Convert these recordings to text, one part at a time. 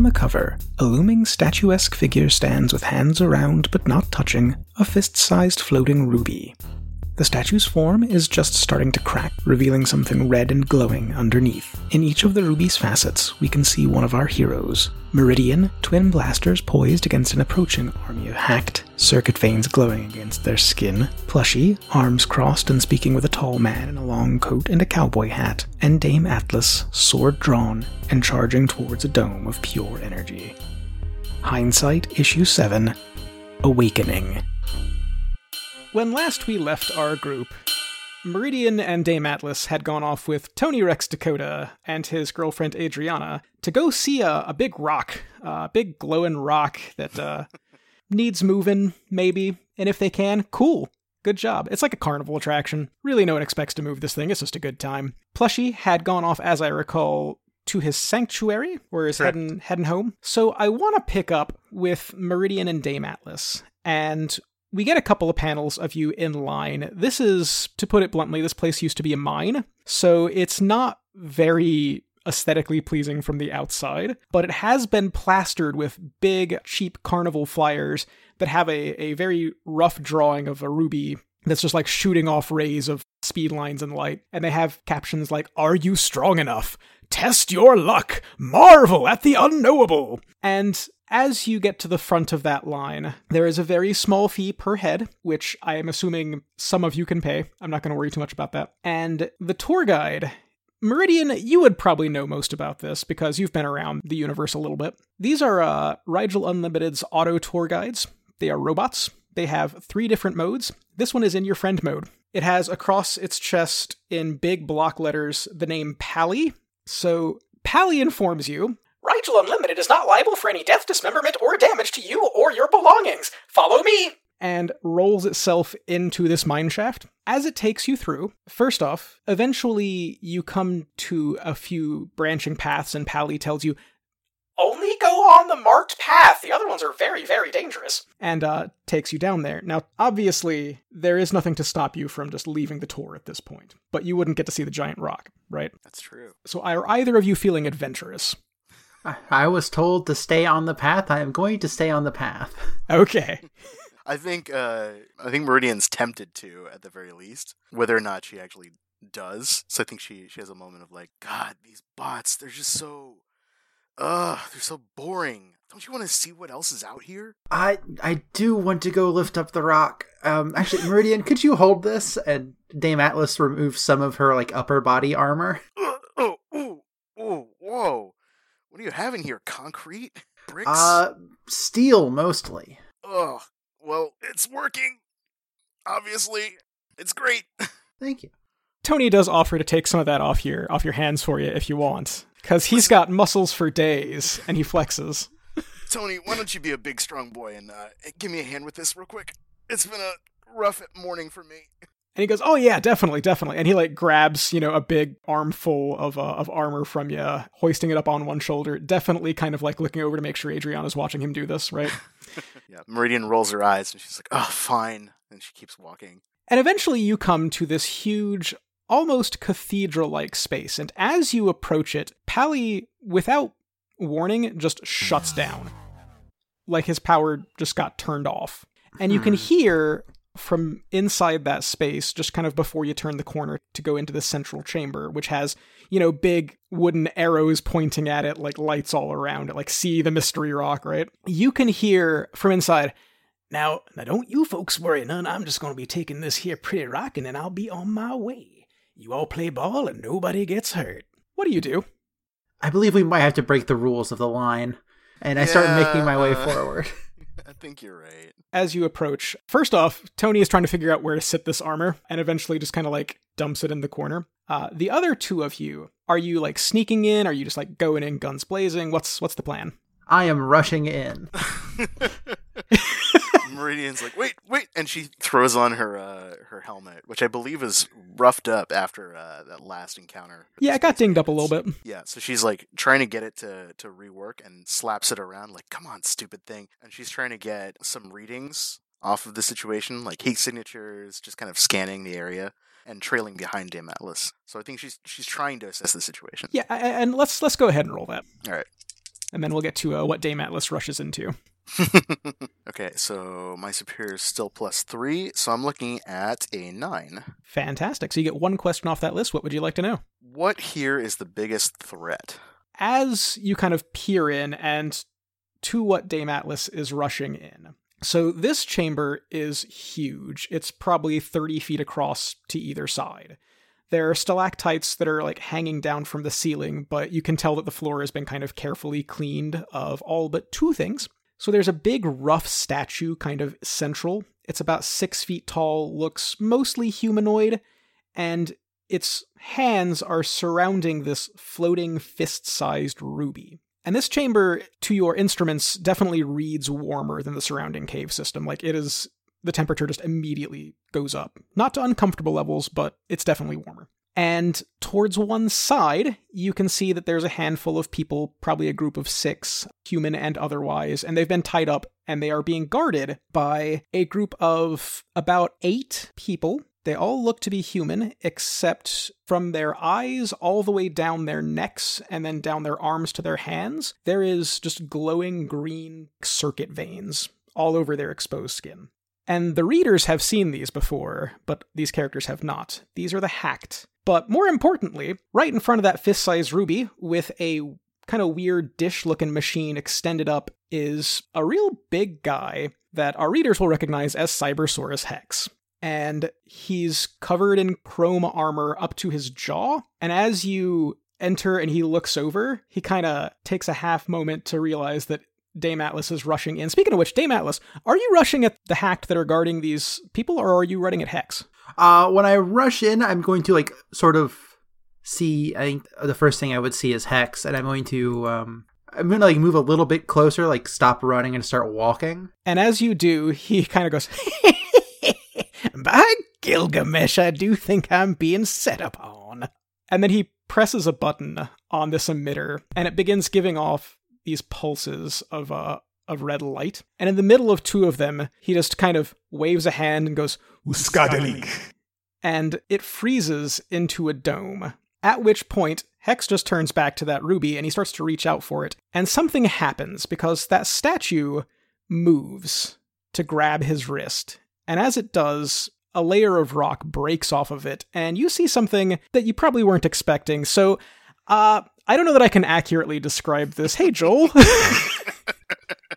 On the cover, a looming statuesque figure stands with hands around but not touching a fist sized floating ruby. The statue's form is just starting to crack, revealing something red and glowing underneath. In each of the ruby's facets, we can see one of our heroes Meridian, twin blasters poised against an approaching army of hacked, circuit veins glowing against their skin, Plushy, arms crossed and speaking with a tall man in a long coat and a cowboy hat, and Dame Atlas, sword drawn and charging towards a dome of pure energy. Hindsight, Issue 7 Awakening. When last we left our group, Meridian and Dame Atlas had gone off with Tony Rex Dakota and his girlfriend Adriana to go see a, a big rock, a big glowing rock that uh, needs moving, maybe. And if they can, cool. Good job. It's like a carnival attraction. Really, no one expects to move this thing. It's just a good time. Plushy had gone off, as I recall, to his sanctuary, where he's Correct. heading heading home. So I want to pick up with Meridian and Dame Atlas, and we get a couple of panels of you in line. This is, to put it bluntly, this place used to be a mine, so it's not very aesthetically pleasing from the outside, but it has been plastered with big, cheap carnival flyers that have a, a very rough drawing of a ruby that's just like shooting off rays of speed lines and light. And they have captions like, Are you strong enough? Test your luck! Marvel at the unknowable! And as you get to the front of that line, there is a very small fee per head, which I am assuming some of you can pay. I'm not going to worry too much about that. And the tour guide Meridian, you would probably know most about this because you've been around the universe a little bit. These are uh, Rigel Unlimited's auto tour guides. They are robots. They have three different modes. This one is in your friend mode. It has across its chest in big block letters the name Pally. So Pally informs you Rigel Unlimited is not liable for any death, dismemberment, or damage to you or your belongings. Follow me! And rolls itself into this mine shaft. As it takes you through, first off, eventually you come to a few branching paths, and Pally tells you, only go on the marked path. The other ones are very, very dangerous. And uh, takes you down there. Now, obviously, there is nothing to stop you from just leaving the tour at this point, but you wouldn't get to see the giant rock, right? That's true. So, are either of you feeling adventurous? I, I was told to stay on the path. I am going to stay on the path. Okay. I think uh, I think Meridian's tempted to, at the very least, whether or not she actually does. So I think she she has a moment of like, God, these bots, they're just so, ugh, they're so boring. Don't you want to see what else is out here? I I do want to go lift up the rock. Um, actually, Meridian, could you hold this? And Dame Atlas removes some of her like upper body armor. Ugh, oh, ooh, ooh, whoa! What do you have in here? Concrete bricks? Uh, steel mostly. Oh, Well, it's working. Obviously, it's great. Thank you. Tony does offer to take some of that off your off your hands for you if you want, because he's got muscles for days and he flexes. Tony, why don't you be a big, strong boy and uh, give me a hand with this real quick? It's been a rough morning for me. And he goes, "Oh yeah, definitely, definitely." And he like grabs, you know, a big armful of uh, of armor from you, hoisting it up on one shoulder. Definitely, kind of like looking over to make sure Adrian is watching him do this, right? Yeah, Meridian rolls her eyes and she's like, "Oh, fine," and she keeps walking. and eventually, you come to this huge, almost cathedral-like space. And as you approach it, Pally, without warning, just shuts down, like his power just got turned off. And you can hear from inside that space, just kind of before you turn the corner to go into the central chamber, which has, you know, big wooden arrows pointing at it, like lights all around it, like see the mystery rock, right? You can hear from inside, now, now don't you folks worry none, I'm just gonna be taking this here pretty rock and then I'll be on my way. You all play ball and nobody gets hurt. What do you do? I believe we might have to break the rules of the line, and I start making my way Yeah. forward. I think you're right. as you approach, first off, Tony is trying to figure out where to sit this armor and eventually just kind of like dumps it in the corner. Uh, the other two of you, are you like sneaking in? Are you just like going in guns blazing? What's what's the plan? I am rushing in. Meridian's like, "Wait, wait," and she throws on her uh, her helmet, which I believe is roughed up after uh, that last encounter. Yeah, it got dinged up a little bit. Yeah, so she's like trying to get it to to rework and slaps it around like, "Come on, stupid thing!" And she's trying to get some readings off of the situation, like heat signatures, just kind of scanning the area and trailing behind Dame Atlas. So I think she's she's trying to assess the situation. Yeah, and let's let's go ahead and roll that. All right. and then we'll get to uh, what Dame Atlas rushes into. okay, so my superior is still plus three, so I'm looking at a nine. Fantastic. So you get one question off that list. What would you like to know? What here is the biggest threat? As you kind of peer in and to what Dame Atlas is rushing in. So this chamber is huge. It's probably 30 feet across to either side. There are stalactites that are like hanging down from the ceiling, but you can tell that the floor has been kind of carefully cleaned of all but two things. So there's a big rough statue kind of central. It's about six feet tall, looks mostly humanoid, and its hands are surrounding this floating fist sized ruby. And this chamber, to your instruments, definitely reads warmer than the surrounding cave system. Like it is, the temperature just immediately goes up. Not to uncomfortable levels, but it's definitely warmer. And towards one side, you can see that there's a handful of people, probably a group of six, human and otherwise, and they've been tied up and they are being guarded by a group of about eight people. They all look to be human, except from their eyes all the way down their necks and then down their arms to their hands, there is just glowing green circuit veins all over their exposed skin. And the readers have seen these before, but these characters have not. These are the hacked. But more importantly, right in front of that fist sized ruby, with a kind of weird dish looking machine extended up, is a real big guy that our readers will recognize as Cybersaurus Hex. And he's covered in chrome armor up to his jaw. And as you enter and he looks over, he kind of takes a half moment to realize that Dame Atlas is rushing in. Speaking of which, Dame Atlas, are you rushing at the hacked that are guarding these people, or are you running at Hex? Uh, when I rush in, I'm going to like sort of see. I think the first thing I would see is Hex, and I'm going to um, I'm going to like move a little bit closer, like stop running and start walking. And as you do, he kind of goes, "By Gilgamesh, I do think I'm being set upon." And then he presses a button on this emitter, and it begins giving off these pulses of uh of red light. And in the middle of two of them, he just kind of waves a hand and goes, Uskadelik. and it freezes into a dome. At which point, Hex just turns back to that ruby and he starts to reach out for it. And something happens because that statue moves to grab his wrist. And as it does, a layer of rock breaks off of it, and you see something that you probably weren't expecting. So, uh, I don't know that I can accurately describe this. Hey, Joel.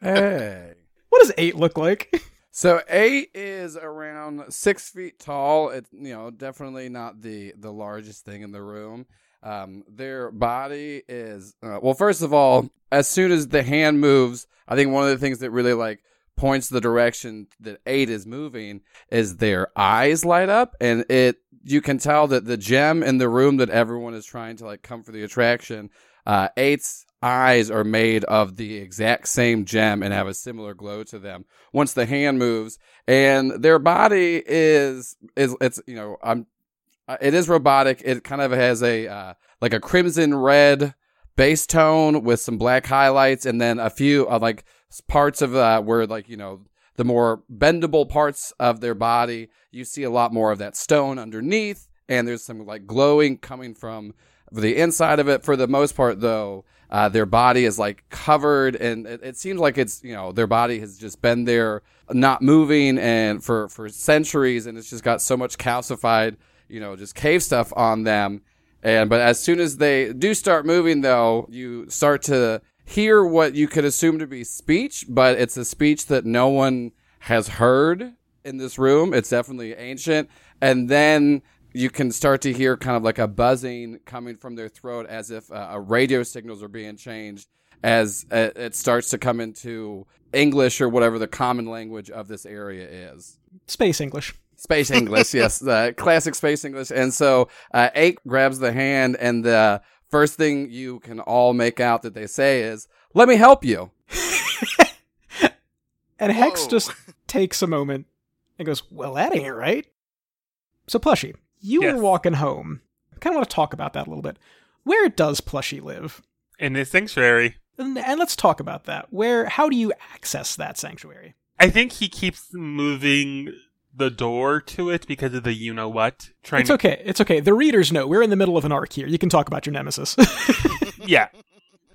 Hey. what does eight look like? So eight is around six feet tall. It's you know definitely not the the largest thing in the room. Um, their body is uh, well. First of all, as soon as the hand moves, I think one of the things that really like points the direction that eight is moving is their eyes light up, and it you can tell that the gem in the room that everyone is trying to like come for the attraction. Uh, eight's eyes are made of the exact same gem and have a similar glow to them. Once the hand moves and their body is is it's you know i'm uh, it is robotic. It kind of has a uh, like a crimson red base tone with some black highlights and then a few of like parts of uh where like you know the more bendable parts of their body you see a lot more of that stone underneath and there's some like glowing coming from the inside of it. For the most part though uh, their body is like covered and it, it seems like it's you know their body has just been there not moving and for for centuries and it's just got so much calcified you know just cave stuff on them. And but as soon as they do start moving though you start to hear what you could assume to be speech but it's a speech that no one has heard in this room. It's definitely ancient. And then you can start to hear kind of like a buzzing coming from their throat as if uh, radio signals are being changed as uh, it starts to come into English or whatever the common language of this area is. Space English. Space English, yes, the classic space English. And so uh, Eight grabs the hand, and the first thing you can all make out that they say is, Let me help you. And Hex Whoa. just takes a moment and goes, Well, that ain't right. So, Plushy, you Yes. were walking home. I kind of want to talk about that a little bit. Where does Plushy live? In this sanctuary, And, and let's talk about that. Where, how do you access that sanctuary? I think he keeps moving the door to it because of the you know what. Trying It's okay. It's okay. The readers know we're in the middle of an arc here. You can talk about your nemesis. yeah.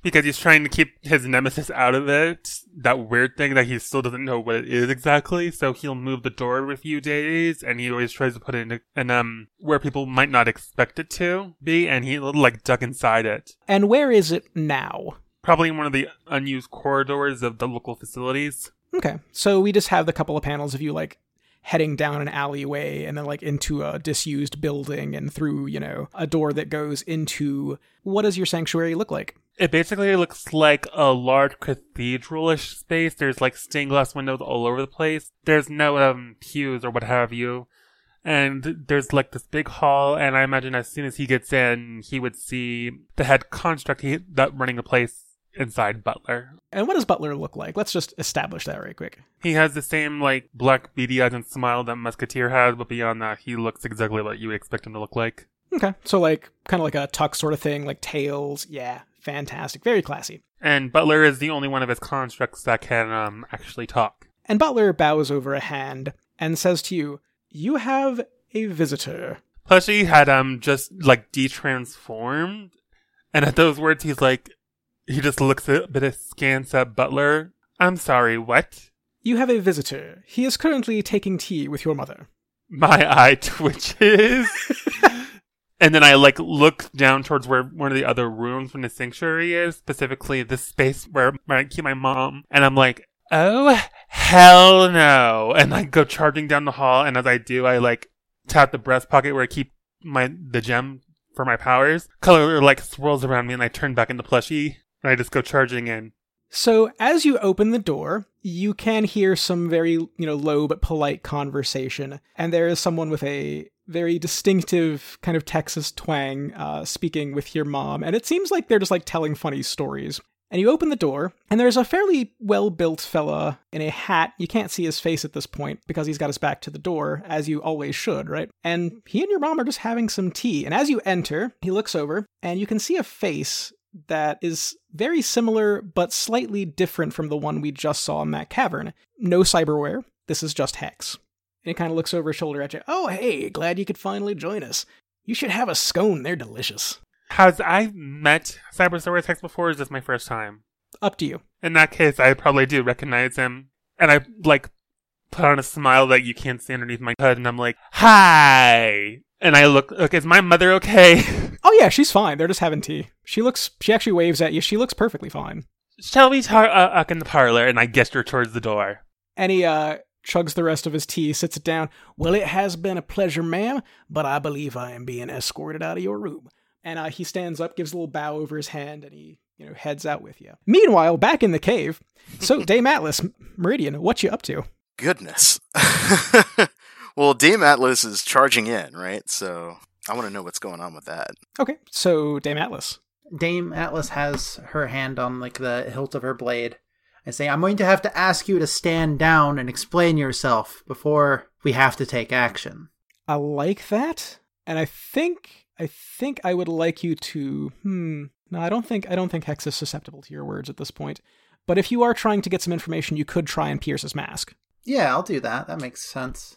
Because he's trying to keep his nemesis out of it. That weird thing that he still doesn't know what it is exactly. So he'll move the door every few days, and he always tries to put it in, in um where people might not expect it to be, and he'll like duck inside it. And where is it now? Probably in one of the unused corridors of the local facilities. Okay, so we just have the couple of panels of you like heading down an alleyway and then like into a disused building and through, you know, a door that goes into what does your sanctuary look like? It basically looks like a large cathedral-ish space. There's like stained glass windows all over the place. There's no um pews or what have you. And there's like this big hall, and I imagine as soon as he gets in, he would see the head construct he, that running the place inside Butler. And what does Butler look like? Let's just establish that right quick. He has the same like black beady eyes and smile that Musketeer has, but beyond that, he looks exactly what you would expect him to look like. Okay, so like kind of like a tuck sort of thing, like tails. Yeah, fantastic, very classy. And Butler is the only one of his constructs that can um actually talk. And Butler bows over a hand and says to you, "You have a visitor." Plushy had um just like detransformed, and at those words, he's like, he just looks a bit askance at Butler. I'm sorry, what? You have a visitor. He is currently taking tea with your mother. My eye twitches. and then I like look down towards where one of the other rooms from the sanctuary is, specifically the space where, where I keep my mom. And I'm like, oh, hell no. And I go charging down the hall. And as I do, I like tap the breast pocket where I keep my, the gem for my powers. Color like swirls around me and I turn back into Plushy. And I just go charging in. So as you open the door, you can hear some very, you know, low but polite conversation, and there is someone with a very distinctive kind of Texas twang uh, speaking with your mom, and it seems like they're just like telling funny stories. And you open the door, and there's a fairly well built fella in a hat. You can't see his face at this point because he's got his back to the door, as you always should, right? And he and your mom are just having some tea. And as you enter, he looks over, and you can see a face that is very similar but slightly different from the one we just saw in that cavern. No cyberware. This is just Hex. And he kind of looks over his shoulder at you. Oh, hey, glad you could finally join us. You should have a scone. They're delicious. Has I met Cybersaurus Hex before? Or is this my first time? Up to you. In that case, I probably do recognize him. And I, like, put on a smile that you can't see underneath my hood, and I'm like, hi! And I look, look, is my mother okay? Oh, yeah, she's fine. They're just having tea. She looks, she actually waves at you. She looks perfectly fine. Shall we talk uh, up in the parlor? And I gesture towards the door. And he, uh, chugs the rest of his tea, sits it down. Well, it has been a pleasure, ma'am, but I believe I am being escorted out of your room. And uh, he stands up, gives a little bow over his hand, and he, you know, heads out with you. Meanwhile, back in the cave, so Dame Atlas, Meridian, what you up to? Goodness. well, Dame Atlas is charging in, right? So I want to know what's going on with that. Okay, so Dame Atlas. Dame Atlas has her hand on like the hilt of her blade and say, "I'm going to have to ask you to stand down and explain yourself before we have to take action." I like that, and I think I think I would like you to. Hmm. No, I don't think I don't think Hex is susceptible to your words at this point. But if you are trying to get some information, you could try and pierce his mask. Yeah, I'll do that. That makes sense.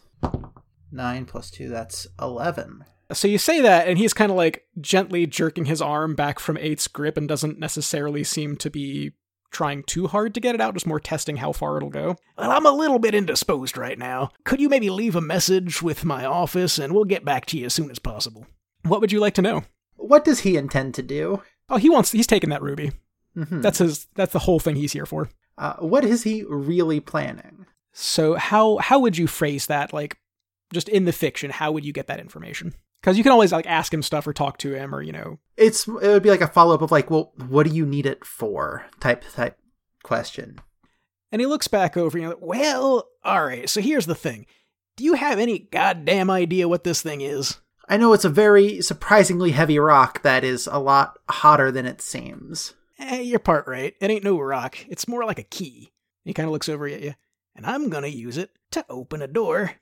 Nine plus two, that's eleven. So you say that, and he's kind of like gently jerking his arm back from Eight's grip and doesn't necessarily seem to be trying too hard to get it out, just more testing how far it'll go. Well, I'm a little bit indisposed right now. Could you maybe leave a message with my office and we'll get back to you as soon as possible? What would you like to know? What does he intend to do? Oh, he wants he's taking that ruby. Mhm. That's his that's the whole thing he's here for. Uh, what is he really planning? So how how would you phrase that like just in the fiction, how would you get that information? Cuz you can always like ask him stuff or talk to him or you know. It's it would be like a follow up of like, well, what do you need it for? Type type question. And he looks back over you know, well, all right. So here's the thing. Do you have any goddamn idea what this thing is? I know it's a very surprisingly heavy rock that is a lot hotter than it seems. Eh, you're part right. It ain't no rock. It's more like a key. He kind of looks over at you. And I'm gonna use it to open a door.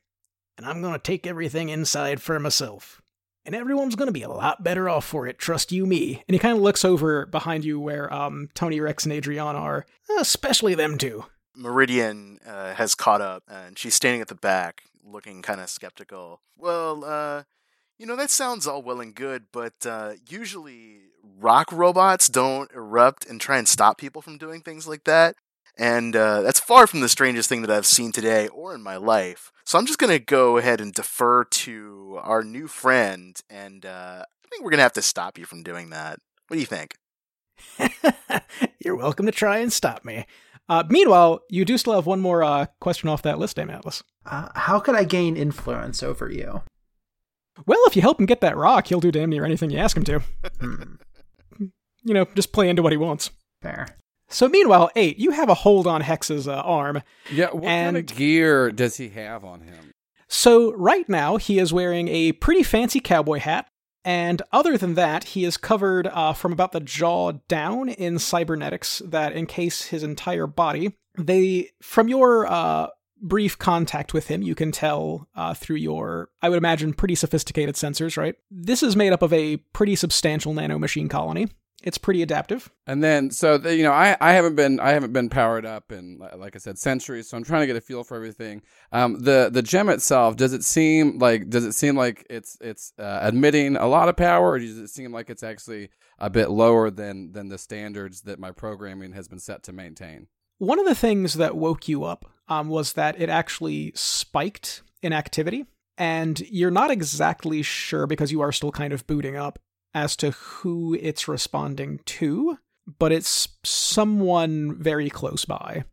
And I'm gonna take everything inside for myself. And everyone's gonna be a lot better off for it, trust you me. And he kind of looks over behind you where um Tony Rex and Adriana are, especially them two. Meridian uh, has caught up, and she's standing at the back, looking kind of skeptical. Well, uh, You know, that sounds all well and good, but uh, usually rock robots don't erupt and try and stop people from doing things like that. And uh, that's far from the strangest thing that I've seen today or in my life. So I'm just going to go ahead and defer to our new friend, and uh, I think we're going to have to stop you from doing that. What do you think? You're welcome to try and stop me. Uh, meanwhile, you do still have one more uh, question off that list, Dame Atlas. Uh, how could I gain influence over you? Well, if you help him get that rock, he'll do damn near anything you ask him to. Hmm, You know, just play into what he wants. fair. So, meanwhile, eight, you have a hold on Hex's uh, arm. Yeah, what kind And- of gear does he have on him? So, right now, he is wearing a pretty fancy cowboy hat. And other than that, he is covered uh, from about the jaw down in cybernetics that encase his entire body. They, from your uh, brief contact with him, you can tell uh, through your, I would imagine, pretty sophisticated sensors, right? This is made up of a pretty substantial nanomachine colony. It's pretty adaptive. And then, so the, you know, I, I haven't been I haven't been powered up in like I said centuries, so I'm trying to get a feel for everything. Um, the the gem itself does it seem like does it seem like it's it's uh, admitting a lot of power, or does it seem like it's actually a bit lower than than the standards that my programming has been set to maintain? One of the things that woke you up um, was that it actually spiked in activity, and you're not exactly sure because you are still kind of booting up as to who it's responding to, but it's someone very close by.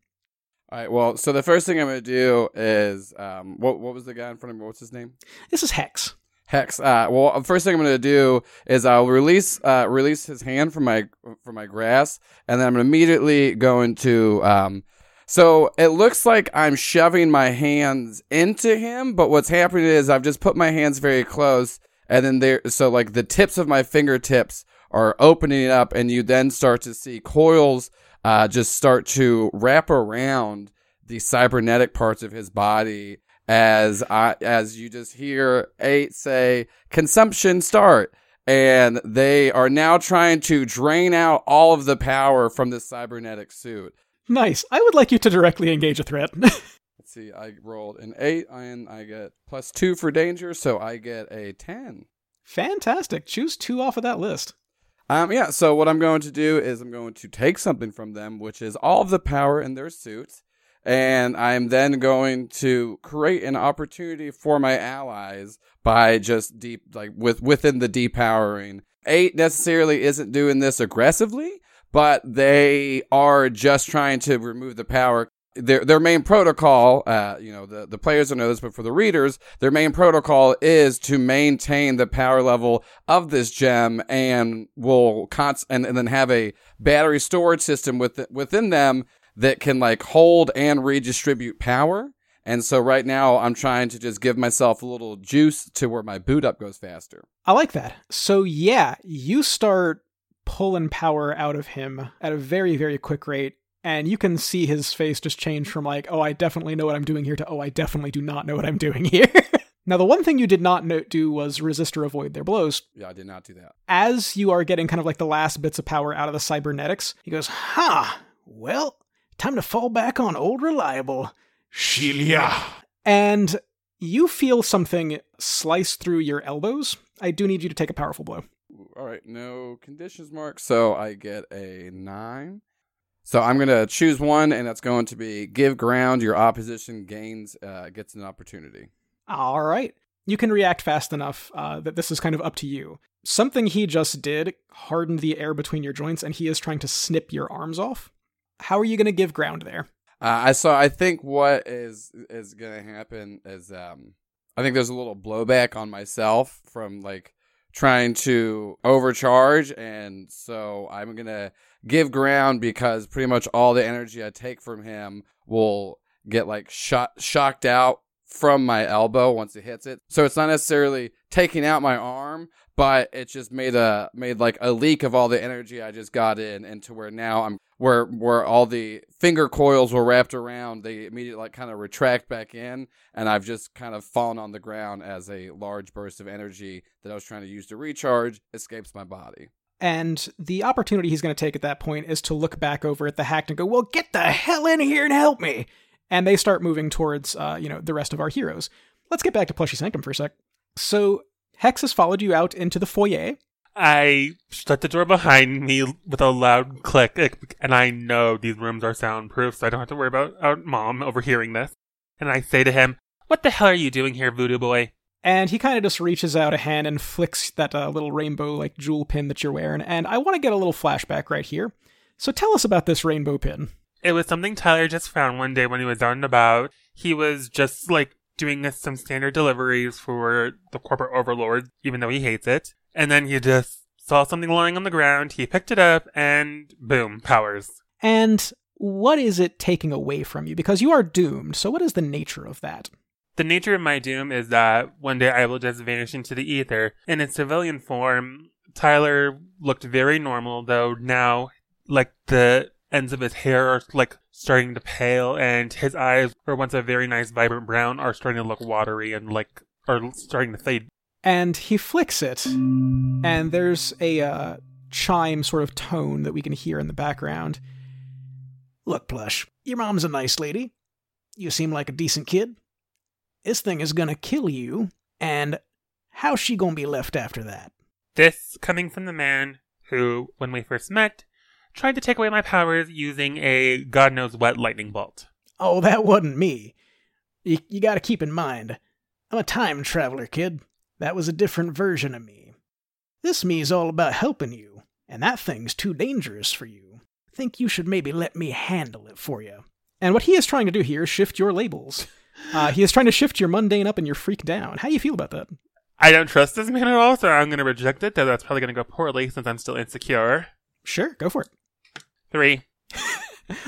All right. Well, so the first thing I'm going to do is um, what what was the guy in front of me? What's his name? This is Hex. Hex. Uh, well, first thing I'm going to do is I'll release uh, release his hand from my from my grass, and then I'm gonna immediately going to. Um, so it looks like I'm shoving my hands into him, but what's happening is I've just put my hands very close, and then there. So like the tips of my fingertips are opening up, and you then start to see coils uh, just start to wrap around the cybernetic parts of his body as I, as you just hear eight say consumption start and they are now trying to drain out all of the power from the cybernetic suit Nice. I would like you to directly engage a threat. let's see i rolled an eight and i get plus two for danger so i get a 10 Fantastic. Choose two off of that list. um yeah so what i'm going to do is i'm going to take something from them which is all of the power in their suits and I'm then going to create an opportunity for my allies by just deep like with within the depowering. Eight necessarily isn't doing this aggressively, but they are just trying to remove the power. Their their main protocol, uh, you know, the, the players know this, but for the readers, their main protocol is to maintain the power level of this gem and will const- and, and then have a battery storage system with within them that can like hold and redistribute power. And so right now I'm trying to just give myself a little juice to where my boot up goes faster. I like that. So, yeah, you start pulling power out of him at a very, very quick rate. And you can see his face just change from like, oh, I definitely know what I'm doing here to, oh, I definitely do not know what I'm doing here. now, the one thing you did not no- do was resist or avoid their blows. Yeah, I did not do that. As you are getting kind of like the last bits of power out of the cybernetics, he goes, huh, well, time to fall back on old reliable. Shelia. And you feel something slice through your elbows. I do need you to take a powerful blow. All right, no conditions mark. So I get a nine. So I'm gonna choose one, and that's going to be give ground. Your opposition gains uh, gets an opportunity. All right. You can react fast enough uh, that this is kind of up to you. Something he just did hardened the air between your joints, and he is trying to snip your arms off. How are you going to give ground there? Uh, I saw. I think what is is gonna happen is um, I think there's a little blowback on myself from like trying to overcharge, and so I'm gonna give ground because pretty much all the energy I take from him will get like shot shocked out from my elbow once it hits it. So it's not necessarily taking out my arm, but it just made a made like a leak of all the energy I just got in into where now I'm where where all the finger coils were wrapped around, they immediately like kind of retract back in, and I've just kind of fallen on the ground as a large burst of energy that I was trying to use to recharge escapes my body. And the opportunity he's going to take at that point is to look back over at the hack and go, "Well, get the hell in here and help me!" And they start moving towards, uh, you know, the rest of our heroes. Let's get back to Plushy Sanctum for a sec. So Hex has followed you out into the foyer. I shut the door behind me with a loud click, and I know these rooms are soundproof, so I don't have to worry about our mom overhearing this. And I say to him, What the hell are you doing here, voodoo boy? And he kind of just reaches out a hand and flicks that uh, little rainbow like jewel pin that you're wearing. And I want to get a little flashback right here. So tell us about this rainbow pin. It was something Tyler just found one day when he was out and about. He was just like doing some standard deliveries for the corporate overlord, even though he hates it. And then he just saw something lying on the ground. He picked it up and boom, powers. And what is it taking away from you? Because you are doomed. So what is the nature of that? The nature of my doom is that one day I will just vanish into the ether. In its civilian form, Tyler looked very normal, though now, like, the ends of his hair are, like, starting to pale, and his eyes, were once a very nice vibrant brown, are starting to look watery and, like, are starting to fade. And he flicks it, and there's a uh, chime sort of tone that we can hear in the background. Look, Plush, your mom's a nice lady. You seem like a decent kid. This thing is gonna kill you, and how's she gonna be left after that? This coming from the man who, when we first met, tried to take away my powers using a god knows what lightning bolt. Oh, that wasn't me. You, you gotta keep in mind, I'm a time traveler, kid. That was a different version of me. This me's all about helping you, and that thing's too dangerous for you. Think you should maybe let me handle it for you. And what he is trying to do here is shift your labels. Uh, he is trying to shift your mundane up and your freak down. How do you feel about that? I don't trust this man at all, so I'm going to reject it, though that's probably going to go poorly since I'm still insecure. Sure, go for it. Three.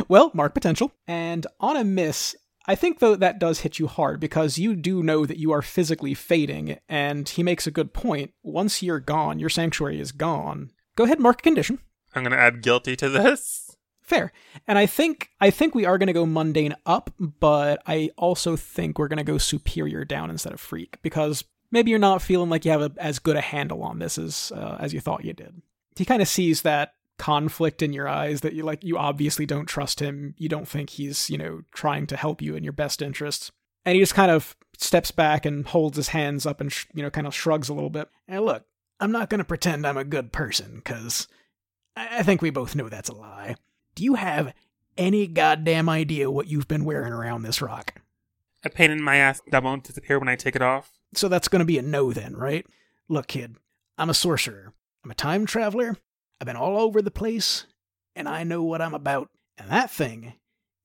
Well, mark potential. And on a miss, I think though that does hit you hard because you do know that you are physically fading, and he makes a good point. Once you're gone, your sanctuary is gone. Go ahead, mark a condition. I'm going to add guilty to this. Fair. And I think I think we are going to go mundane up, but I also think we're going to go superior down instead of freak because maybe you're not feeling like you have a, as good a handle on this as uh, as you thought you did. He kind of sees that conflict in your eyes that you like you obviously don't trust him. You don't think he's, you know, trying to help you in your best interests. And he just kind of steps back and holds his hands up and sh- you know kind of shrugs a little bit. And look, I'm not going to pretend I'm a good person cuz I-, I think we both know that's a lie. Do you have any goddamn idea what you've been wearing around this rock? A pain in my ass that won't disappear when I take it off. So that's going to be a no then, right? Look, kid, I'm a sorcerer. I'm a time traveler. I've been all over the place, and I know what I'm about. And that thing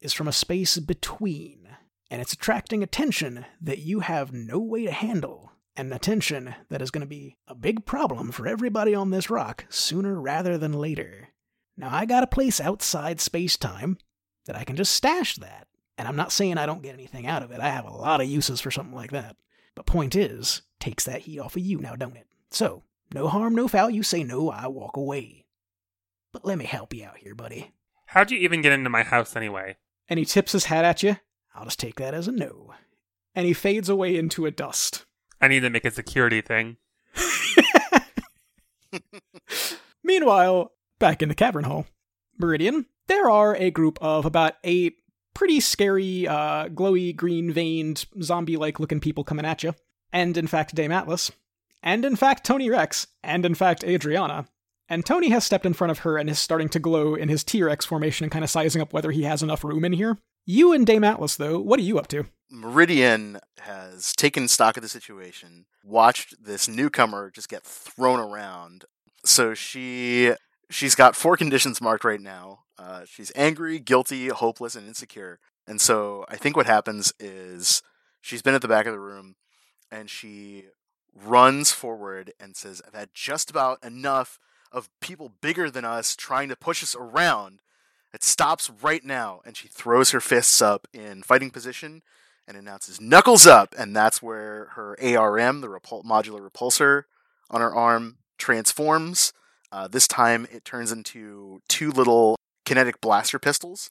is from a space between, and it's attracting attention that you have no way to handle, and attention that is going to be a big problem for everybody on this rock sooner rather than later. Now, I got a place outside space time that I can just stash that. And I'm not saying I don't get anything out of it. I have a lot of uses for something like that. But point is, takes that heat off of you now, don't it? So, no harm, no foul. You say no, I walk away. But let me help you out here, buddy. How'd you even get into my house anyway? And he tips his hat at you. I'll just take that as a no. And he fades away into a dust. I need to make a security thing. Meanwhile, back in the cavern hall, Meridian, there are a group of about eight pretty scary, uh, glowy, green veined, zombie like looking people coming at you. And in fact, Dame Atlas. And in fact, Tony Rex. And in fact, Adriana. And Tony has stepped in front of her and is starting to glow in his T Rex formation and kind of sizing up whether he has enough room in here. You and Dame Atlas, though, what are you up to? Meridian has taken stock of the situation, watched this newcomer just get thrown around. So she she's got four conditions marked right now. Uh, she's angry, guilty, hopeless, and insecure. And so I think what happens is she's been at the back of the room and she runs forward and says, I've had just about enough of people bigger than us trying to push us around. It stops right now. And she throws her fists up in fighting position and announces, Knuckles up! And that's where her ARM, the repul- modular repulsor on her arm, transforms. Uh, this time it turns into two little kinetic blaster pistols.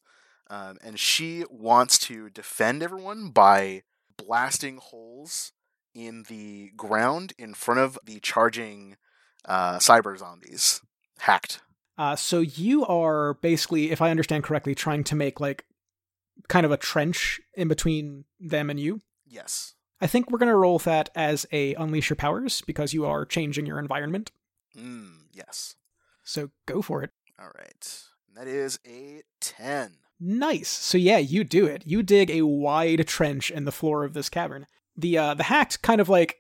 Um, and she wants to defend everyone by blasting holes in the ground in front of the charging uh, cyber zombies. Hacked. Uh, so you are basically, if I understand correctly, trying to make like kind of a trench in between them and you. Yes. I think we're going to roll that as a unleash your powers because you are changing your environment. Mm, yes. So go for it. All right. That is a 10. Nice. So yeah, you do it. You dig a wide trench in the floor of this cavern. The uh the hacked kind of like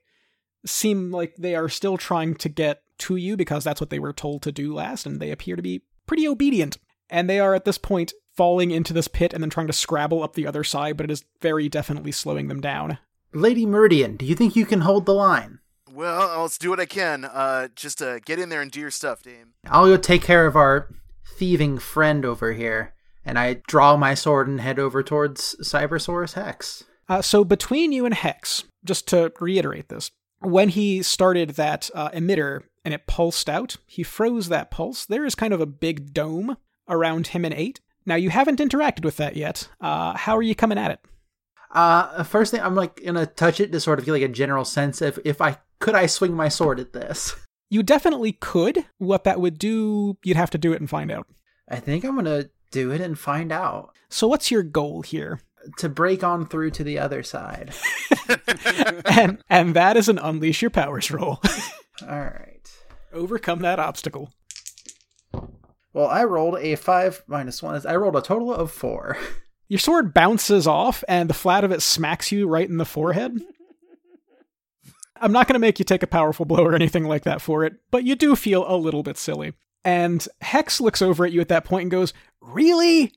seem like they are still trying to get to you because that's what they were told to do last and they appear to be pretty obedient. And they are at this point falling into this pit and then trying to scrabble up the other side, but it is very definitely slowing them down. Lady Meridian, do you think you can hold the line? Well, let's do what I can. Uh, just uh, get in there and do your stuff, Dame. I'll go take care of our thieving friend over here. And I draw my sword and head over towards Cybersaurus Hex. Uh, so between you and Hex, just to reiterate this, when he started that uh, emitter and it pulsed out, he froze that pulse. There is kind of a big dome around him and eight. Now you haven't interacted with that yet. Uh, how are you coming at it? Uh, first thing, I'm like gonna touch it to sort of get like a general sense of if I could I swing my sword at this. You definitely could. What that would do, you'd have to do it and find out. I think I'm gonna do it and find out So what's your goal here? To break on through to the other side. and and that is an unleash your powers roll. All right. Overcome that obstacle. Well, I rolled a five minus one. I rolled a total of four. Your sword bounces off and the flat of it smacks you right in the forehead. I'm not going to make you take a powerful blow or anything like that for it, but you do feel a little bit silly. And Hex looks over at you at that point and goes, "Really?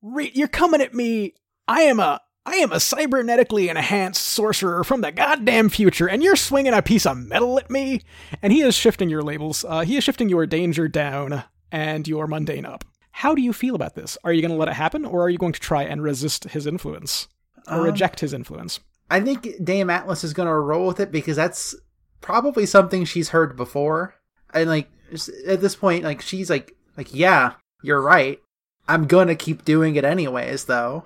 Re- you're coming at me? I am a I am a cybernetically enhanced sorcerer from the goddamn future, and you're swinging a piece of metal at me." And he is shifting your labels. Uh, he is shifting your danger down and your mundane up. How do you feel about this? Are you going to let it happen, or are you going to try and resist his influence or Um, reject his influence? I think Dame Atlas is gonna roll with it because that's probably something she's heard before. And like at this point, like she's like like yeah, you're right. I'm gonna keep doing it anyways, though.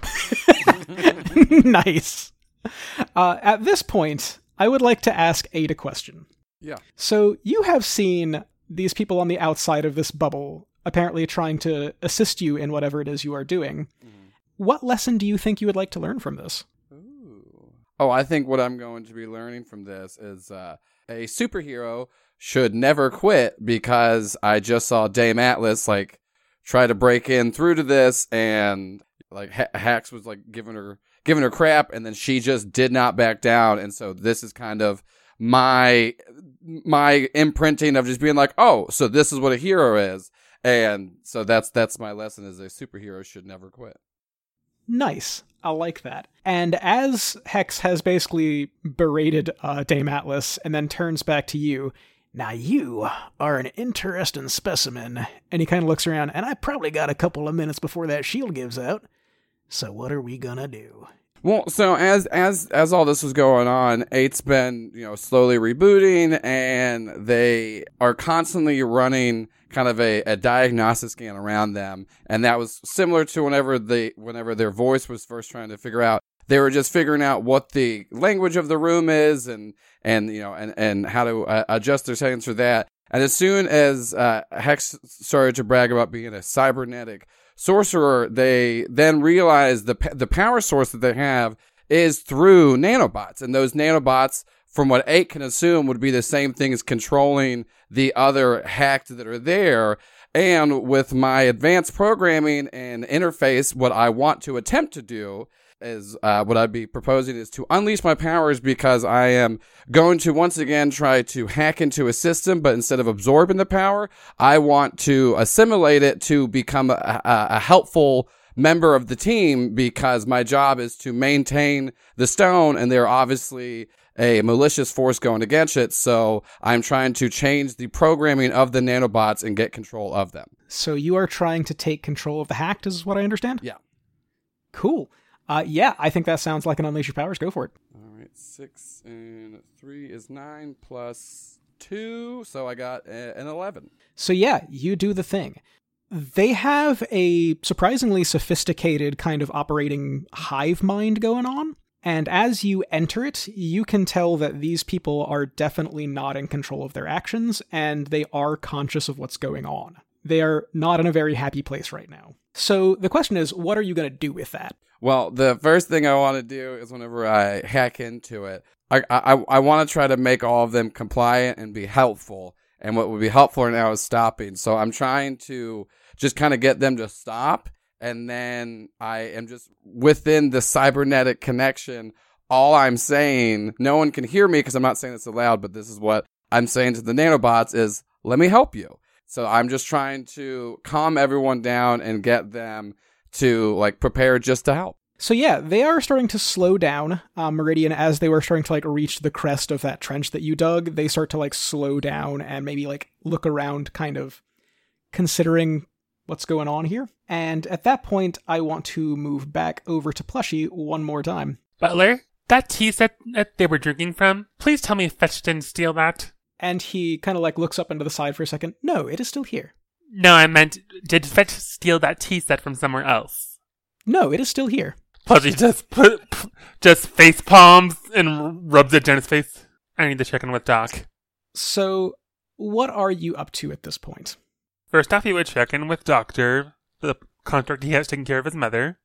nice. Uh, at this point, I would like to ask Eight a question. Yeah. So you have seen these people on the outside of this bubble apparently trying to assist you in whatever it is you are doing. What lesson do you think you would like to learn from this? Ooh. Oh, I think what I'm going to be learning from this is uh, a superhero should never quit because I just saw Dame Atlas like try to break in through to this and like Hex was like giving her giving her crap and then she just did not back down and so this is kind of my my imprinting of just being like, "Oh, so this is what a hero is." And so that's that's my lesson is a superhero should never quit. Nice. I like that. And as Hex has basically berated uh, Dame Atlas and then turns back to you, now you are an interesting specimen. And he kind of looks around, and I probably got a couple of minutes before that shield gives out. So what are we gonna do? Well, so as as as all this was going on, Eight's been you know slowly rebooting, and they are constantly running kind of a, a diagnostic scan around them, and that was similar to whenever they whenever their voice was first trying to figure out. They were just figuring out what the language of the room is, and and you know and and how to uh, adjust their settings for that. And as soon as uh, Hex started to brag about being a cybernetic sorcerer, they then realize the the power source that they have is through nanobots, and those nanobots, from what Eight can assume, would be the same thing as controlling the other hacked that are there. And with my advanced programming and interface, what I want to attempt to do is uh, what I'd be proposing is to unleash my powers because I am going to once again try to hack into a system, but instead of absorbing the power, I want to assimilate it to become a, a, a helpful member of the team because my job is to maintain the stone and they're obviously a malicious force going against it. So I'm trying to change the programming of the nanobots and get control of them. So you are trying to take control of the hacked, is what I understand? Yeah. Cool. Uh, yeah, I think that sounds like an Unleash Your Powers. Go for it. All right, six and three is nine plus two, so I got an eleven. So yeah, you do the thing. They have a surprisingly sophisticated kind of operating hive mind going on. And as you enter it, you can tell that these people are definitely not in control of their actions and they are conscious of what's going on. They are not in a very happy place right now. So the question is, what are you going to do with that? Well, the first thing I want to do is whenever I hack into it, I I, I want to try to make all of them compliant and be helpful. And what would be helpful now is stopping. So I'm trying to just kind of get them to stop. And then I am just within the cybernetic connection. All I'm saying, no one can hear me because I'm not saying this aloud, but this is what I'm saying to the nanobots is, let me help you. So I'm just trying to calm everyone down and get them to like prepare just to help. So yeah, they are starting to slow down. Um, Meridian, as they were starting to like reach the crest of that trench that you dug, they start to like slow down and maybe like look around, kind of considering what's going on here. And at that point, I want to move back over to Plushy one more time. Butler, that tea set that they were drinking from, please tell me Fetch didn't steal that. And he kind of like looks up into the side for a second. No, it is still here. No, I meant, did Fetch steal that tea set from somewhere else? No, it is still here. Plushy just put, just face palms and rubs it down his face. I need to check in with Doc. So, what are you up to at this point? First off, he would check in with Doctor, the contract he has taking care of his mother.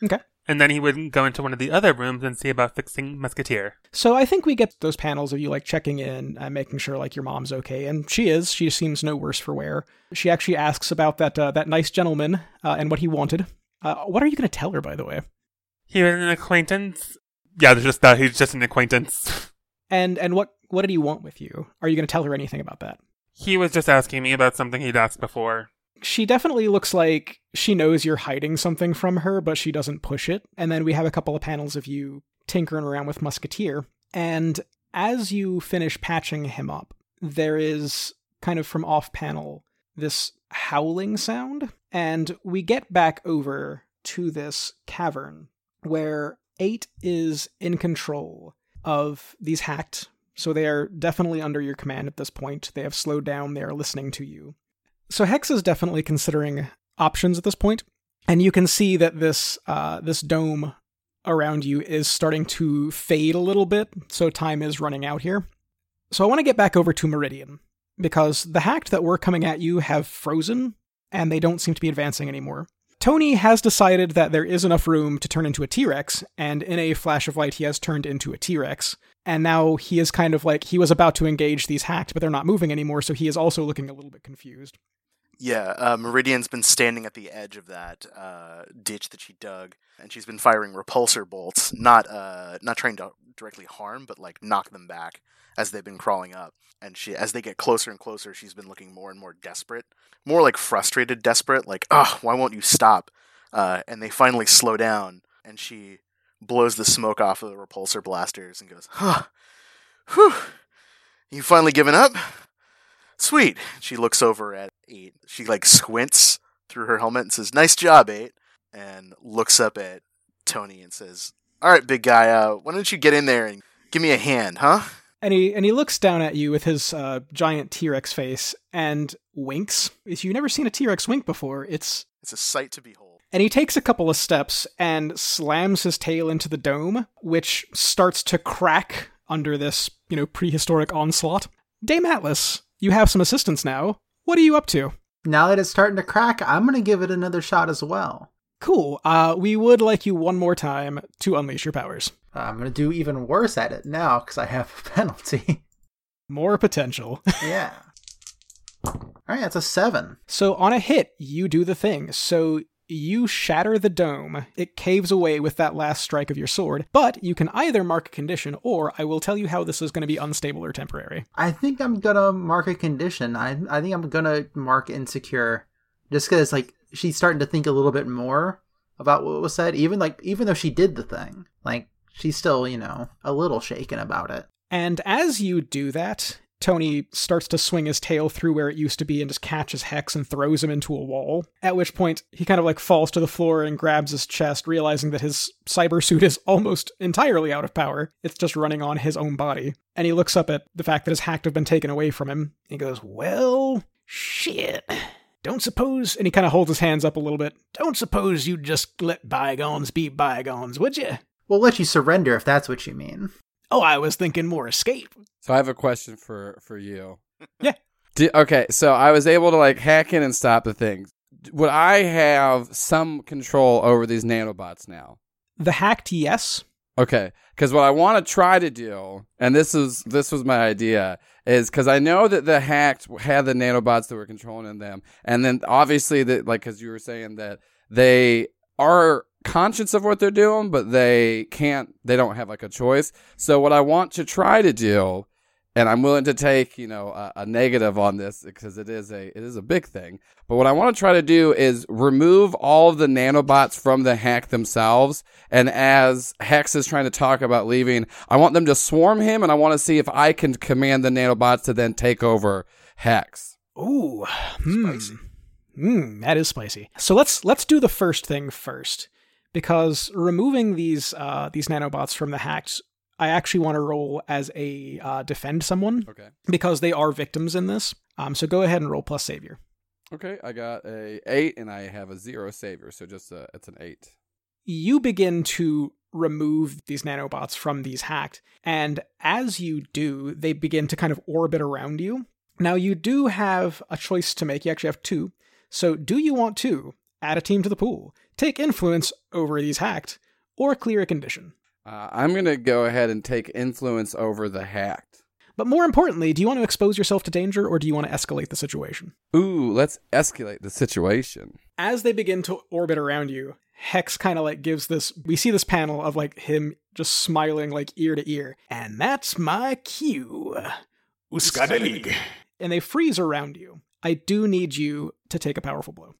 Okay. And then he would go into one of the other rooms and see about fixing Musketeer. So I think we get those panels of you like checking in and making sure like your mom's okay, and she is. She seems no worse for wear. She actually asks about that uh, that nice gentleman uh, and what he wanted. Uh, what are you going to tell her, by the way? He was an acquaintance. Yeah, there's just that. He's just an acquaintance. And and what what did he want with you? Are you going to tell her anything about that? He was just asking me about something he'd asked before. She definitely looks like she knows you're hiding something from her, but she doesn't push it. And then we have a couple of panels of you tinkering around with Musketeer. And as you finish patching him up, there is kind of from off panel this howling sound. And we get back over to this cavern where Eight is in control of these hacked. So they are definitely under your command at this point. They have slowed down, they are listening to you. So Hex is definitely considering options at this point, and you can see that this uh, this dome around you is starting to fade a little bit. So time is running out here. So I want to get back over to Meridian because the hacked that were coming at you have frozen, and they don't seem to be advancing anymore. Tony has decided that there is enough room to turn into a T Rex, and in a flash of light, he has turned into a T Rex. And now he is kind of like, he was about to engage these hacked, but they're not moving anymore, so he is also looking a little bit confused. Yeah, uh, Meridian's been standing at the edge of that uh, ditch that she dug, and she's been firing repulsor bolts, not uh, not trying to directly harm, but like knock them back as they've been crawling up. And she, as they get closer and closer, she's been looking more and more desperate, more like frustrated, desperate, like, "Ugh, why won't you stop?" Uh, and they finally slow down, and she blows the smoke off of the repulsor blasters and goes, "Huh, whew, you finally given up?" Sweet. She looks over at Eight. She like squints through her helmet and says, "Nice job, Eight," and looks up at Tony and says, "All right, big guy. Uh, why don't you get in there and give me a hand, huh?" And he and he looks down at you with his uh, giant T Rex face and winks. If you've never seen a T Rex wink before, it's It's a sight to behold. and he takes a couple of steps and slams his tail into the dome, which starts to crack under this, you know, prehistoric onslaught. Dame Atlas, you have some assistance now. What are you up to? Now that it's starting to crack, I'm going to give it another shot as well. Cool. Uh, we would like you one more time to unleash your powers. I'm going to do even worse at it now because I have a penalty. More potential. yeah. All right, that's a seven. So on a hit, you do the thing. So you shatter the dome. It caves away with that last strike of your sword, but you can either mark a condition or I will tell you how this is going to be unstable or temporary. I think I'm gonna mark a condition. I I think I'm gonna mark insecure, just because like she's starting to think a little bit more about what was said. Even like even though she did the thing, like she's still you know a little shaken about it. And as you do that, Tony starts to swing his tail through where it used to be and just catches Hex and throws him into a wall. At which point, he kind of like falls to the floor and grabs his chest, realizing that his cyber suit is almost entirely out of power. It's just running on his own body. And he looks up at the fact that his hack have been taken away from him. He goes, Well, shit. Don't suppose, and he kind of holds his hands up a little bit. Don't suppose you'd just let bygones be bygones, would you? We'll let you surrender if that's what you mean. Oh, I was thinking more escape. So I have a question for for you. Yeah. Okay, so I was able to like hack in and stop the thing. Would I have some control over these nanobots now? The hacked, yes. Okay, because what I want to try to do, and this is this was my idea, is because I know that the hacked had the nanobots that were controlling them, and then obviously that like because you were saying that they are conscious of what they're doing, but they can't, they don't have like a choice. So what I want to try to do and I'm willing to take you know a, a, negative on this because it is a it is a big thing. But what I want to try to do is remove all of the nanobots from the hack themselves. And as Hex is trying to talk about leaving, I want them to swarm him, and I want to see if I can command the nanobots to then take over Hex. Ooh, hmm. Hmm, that is spicy. So let's let's do the first thing first, because removing these uh, these nanobots from the hacks I actually want to roll as a uh, defend someone. Okay. Because they are victims in this. Um, so go ahead and roll plus savior. Okay, I got a eight and I have a zero savior, so just a, it's an eight. You begin to remove these nanobots from these hacked, and as you do, they begin to kind of orbit around you. Now you do have a choice to make. You actually have two. So do you want to add a team to the pool, take influence over these hacked, or clear a condition? Uh, I'm going to go ahead and take influence over the hacked. But more importantly, do you want to expose yourself to danger or do you want to escalate the situation? Ooh, let's escalate the situation. As they begin to orbit around you, Hex kind of like gives this. We see this panel of like him just smiling like ear to ear. And that's my cue. Uskadelig. And they freeze around you. I do need you to take a powerful blow.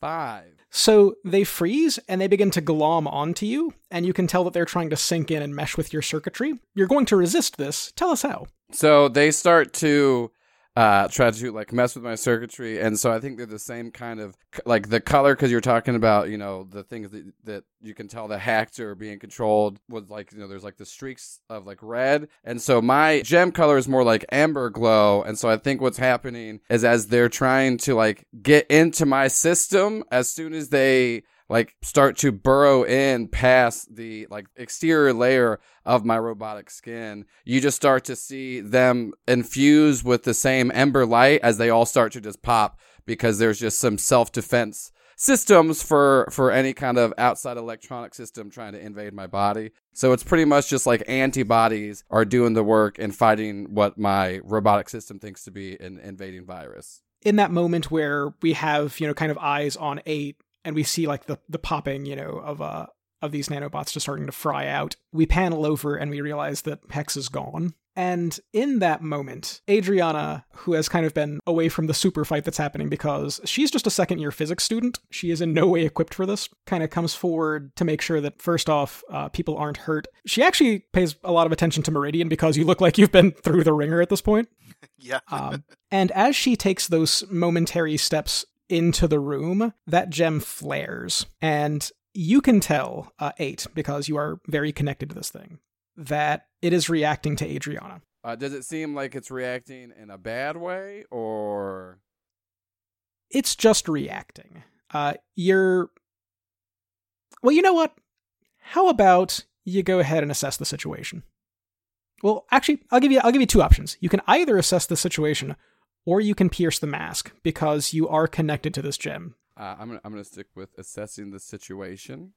Five. So they freeze and they begin to glom onto you, and you can tell that they're trying to sink in and mesh with your circuitry. You're going to resist this. Tell us how. So they start to uh, try to like mess with my circuitry, and so I think they're the same kind of like the color because you're talking about you know the things that that you can tell the hacked are being controlled with like you know there's like the streaks of like red, and so my gem color is more like amber glow, and so I think what's happening is as they're trying to like get into my system, as soon as they like start to burrow in past the like exterior layer of my robotic skin, you just start to see them infuse with the same ember light as they all start to just pop because there's just some self defense systems for for any kind of outside electronic system trying to invade my body. So it's pretty much just like antibodies are doing the work and fighting what my robotic system thinks to be an invading virus. In that moment where we have, you know, kind of eyes on eight and we see like the the popping, you know, of uh of these nanobots just starting to fry out. We panel over and we realize that Hex is gone. And in that moment, Adriana, who has kind of been away from the super fight that's happening because she's just a second year physics student, she is in no way equipped for this, kind of comes forward to make sure that, first off, uh, people aren't hurt. She actually pays a lot of attention to Meridian because you look like you've been through the ringer at this point. yeah. um, and as she takes those momentary steps into the room, that gem flares. And you can tell, uh, 8, because you are very connected to this thing, that it is reacting to Adriana. Uh, does it seem like it's reacting in a bad way or. It's just reacting. Uh, you're. Well, you know what? How about you go ahead and assess the situation? Well, actually, I'll give you I'll give you two options. You can either assess the situation or you can pierce the mask because you are connected to this gem. Uh, I'm gonna I'm gonna stick with assessing the situation.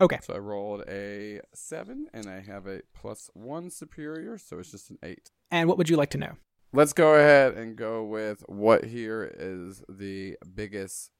Okay. So I rolled a seven, and I have a plus one superior, so it's just an eight. And what would you like to know? Let's go ahead and go with what here is the biggest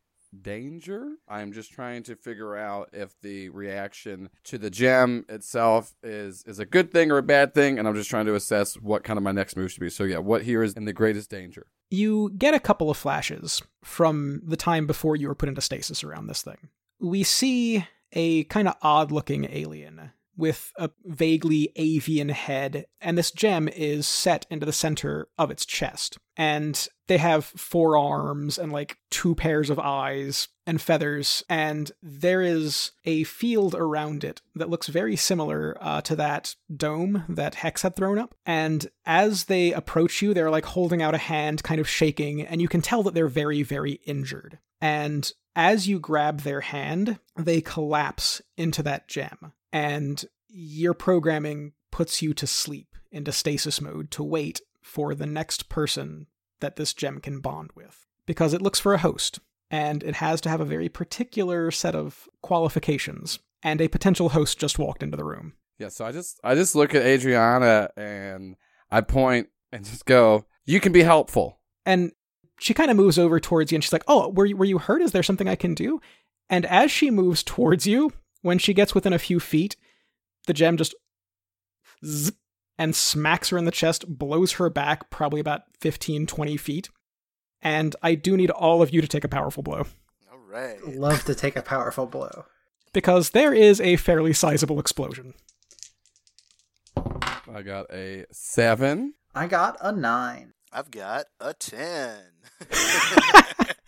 danger. I'm just trying to figure out if the reaction to the gem itself is is a good thing or a bad thing, and I'm just trying to assess what kind of my next move should be. So yeah, what here is in the greatest danger? You get a couple of flashes from the time before you were put into stasis around this thing. We see a kind of odd looking alien with a vaguely avian head, and this gem is set into the center of its chest. And they have four arms and like two pairs of eyes and feathers, and there is a field around it that looks very similar uh, to that dome that Hex had thrown up. And as they approach you, they're like holding out a hand, kind of shaking, and you can tell that they're very, very injured. And as you grab their hand, they collapse into that gem and your programming puts you to sleep into stasis mode to wait for the next person that this gem can bond with. Because it looks for a host, and it has to have a very particular set of qualifications, and a potential host just walked into the room. Yeah, so I just I just look at Adriana and I point and just go, "You can be helpful." And she kind of moves over towards you and she's like, "Oh, were you, were you hurt? Is there something I can do?" And as she moves towards you, when she gets within a few feet, the gem just zip and smacks her in the chest, blows her back probably about 15, 20 feet. And I do need all of you to take a powerful blow All right. Love to take a powerful blow. because there is a fairly sizable explosion. I got a 7. I got a nine. I've got a 10.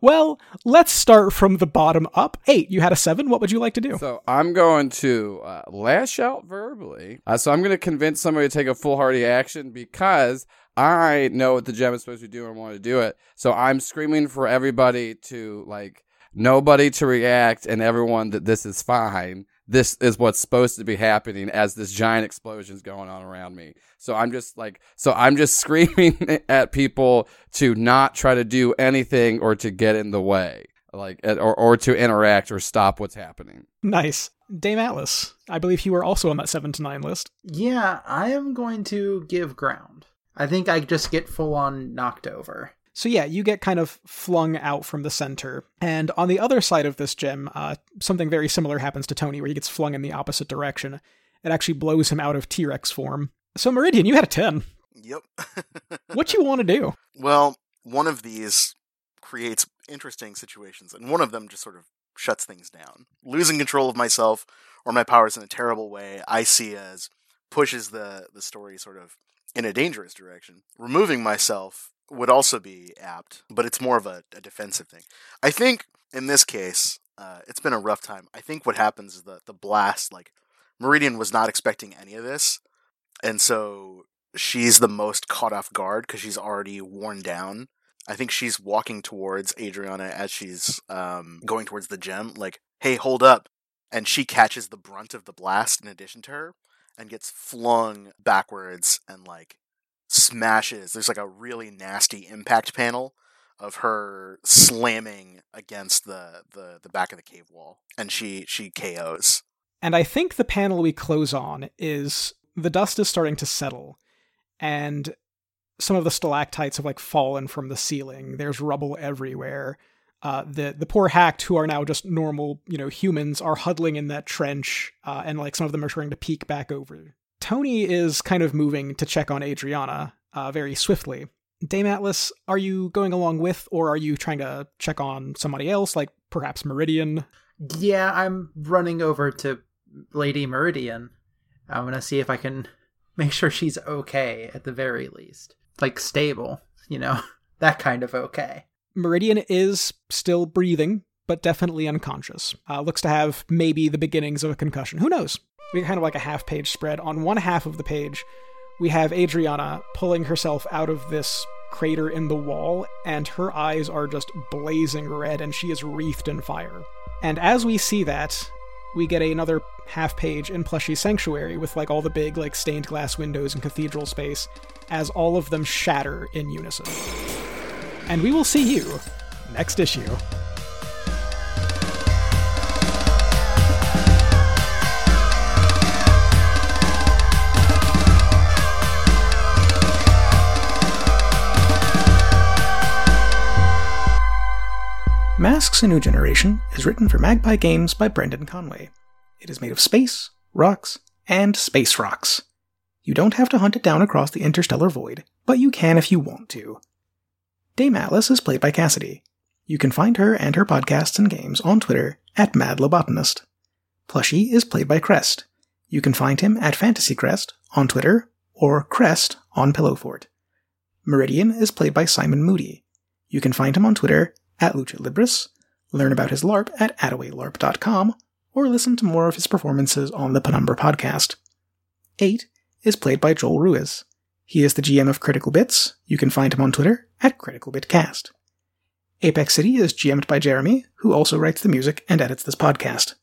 Well, let's start from the bottom up. Eight, you had a seven. What would you like to do? So I'm going to uh, lash out verbally. Uh, so I'm going to convince somebody to take a foolhardy action because I know what the gem is supposed to do and want to do it. So I'm screaming for everybody to like nobody to react and everyone that this is fine. This is what's supposed to be happening as this giant explosion is going on around me. So I'm just like, so I'm just screaming at people to not try to do anything or to get in the way, like, or, or to interact or stop what's happening. Nice. Dame Atlas, I believe you were also on that seven to nine list. Yeah, I am going to give ground. I think I just get full on knocked over. So yeah, you get kind of flung out from the center, and on the other side of this gem, uh, something very similar happens to Tony, where he gets flung in the opposite direction. It actually blows him out of T Rex form. So Meridian, you had a ten. yep. What you want to do? Well, one of these creates interesting situations, and one of them just sort of shuts things down. Losing control of myself or my powers in a terrible way, I see as pushes the the story sort of in a dangerous direction. Removing myself would also be apt, but it's more of a, a defensive thing. I think in this case, uh, it's been a rough time. I think what happens is the the blast, like Meridian was not expecting any of this, and so she's the most caught off guard because she's already worn down. I think she's walking towards Adriana as she's um, going towards the gem, like, hey, hold up. And she catches the brunt of the blast in addition to her and gets flung backwards and, like, smashes. There's, like, a really nasty impact panel of her slamming against the, the, the back of the cave wall. And she, she KOs. And I think the panel we close on is the dust is starting to settle, and some of the stalactites have like fallen from the ceiling. There's rubble everywhere. Uh, the the poor hacked who are now just normal, you know, humans are huddling in that trench, uh, and like some of them are trying to peek back over. Tony is kind of moving to check on Adriana uh, very swiftly. Dame Atlas, are you going along with, or are you trying to check on somebody else, like perhaps Meridian? Yeah, I'm running over to Lady Meridian. I'm gonna see if I can make sure she's okay at the very least. Like stable, you know, that kind of okay. Meridian is still breathing, but definitely unconscious. Uh, looks to have maybe the beginnings of a concussion. Who knows? We kind of like a half page spread. On one half of the page, we have Adriana pulling herself out of this crater in the wall, and her eyes are just blazing red, and she is wreathed in fire. And as we see that, we get another half page in Plushy Sanctuary with like all the big like stained glass windows and cathedral space as all of them shatter in unison. And we will see you next issue. Masks A New Generation is written for Magpie Games by Brendan Conway. It is made of space, rocks, and space rocks. You don't have to hunt it down across the interstellar void, but you can if you want to. Dame Atlas is played by Cassidy. You can find her and her podcasts and games on Twitter at MadLobotanist. Plushy is played by Crest. You can find him at Fantasy Crest on Twitter or Crest on Pillowfort. Meridian is played by Simon Moody. You can find him on Twitter at Lucha Libris, learn about his LARP at attawaylarp.com, or listen to more of his performances on the Penumbra podcast. 8 is played by Joel Ruiz. He is the GM of Critical Bits. You can find him on Twitter at CriticalBitCast. Apex City is GM'd by Jeremy, who also writes the music and edits this podcast.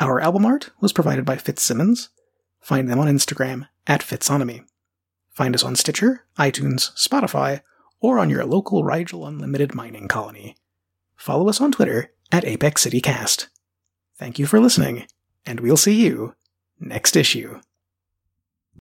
Our album art was provided by Fitzsimmons. Find them on Instagram at Fitzonomy. Find us on Stitcher, iTunes, Spotify, or on your local Rigel Unlimited mining colony. Follow us on Twitter at Apex City Cast. Thank you for listening, and we'll see you Next issue.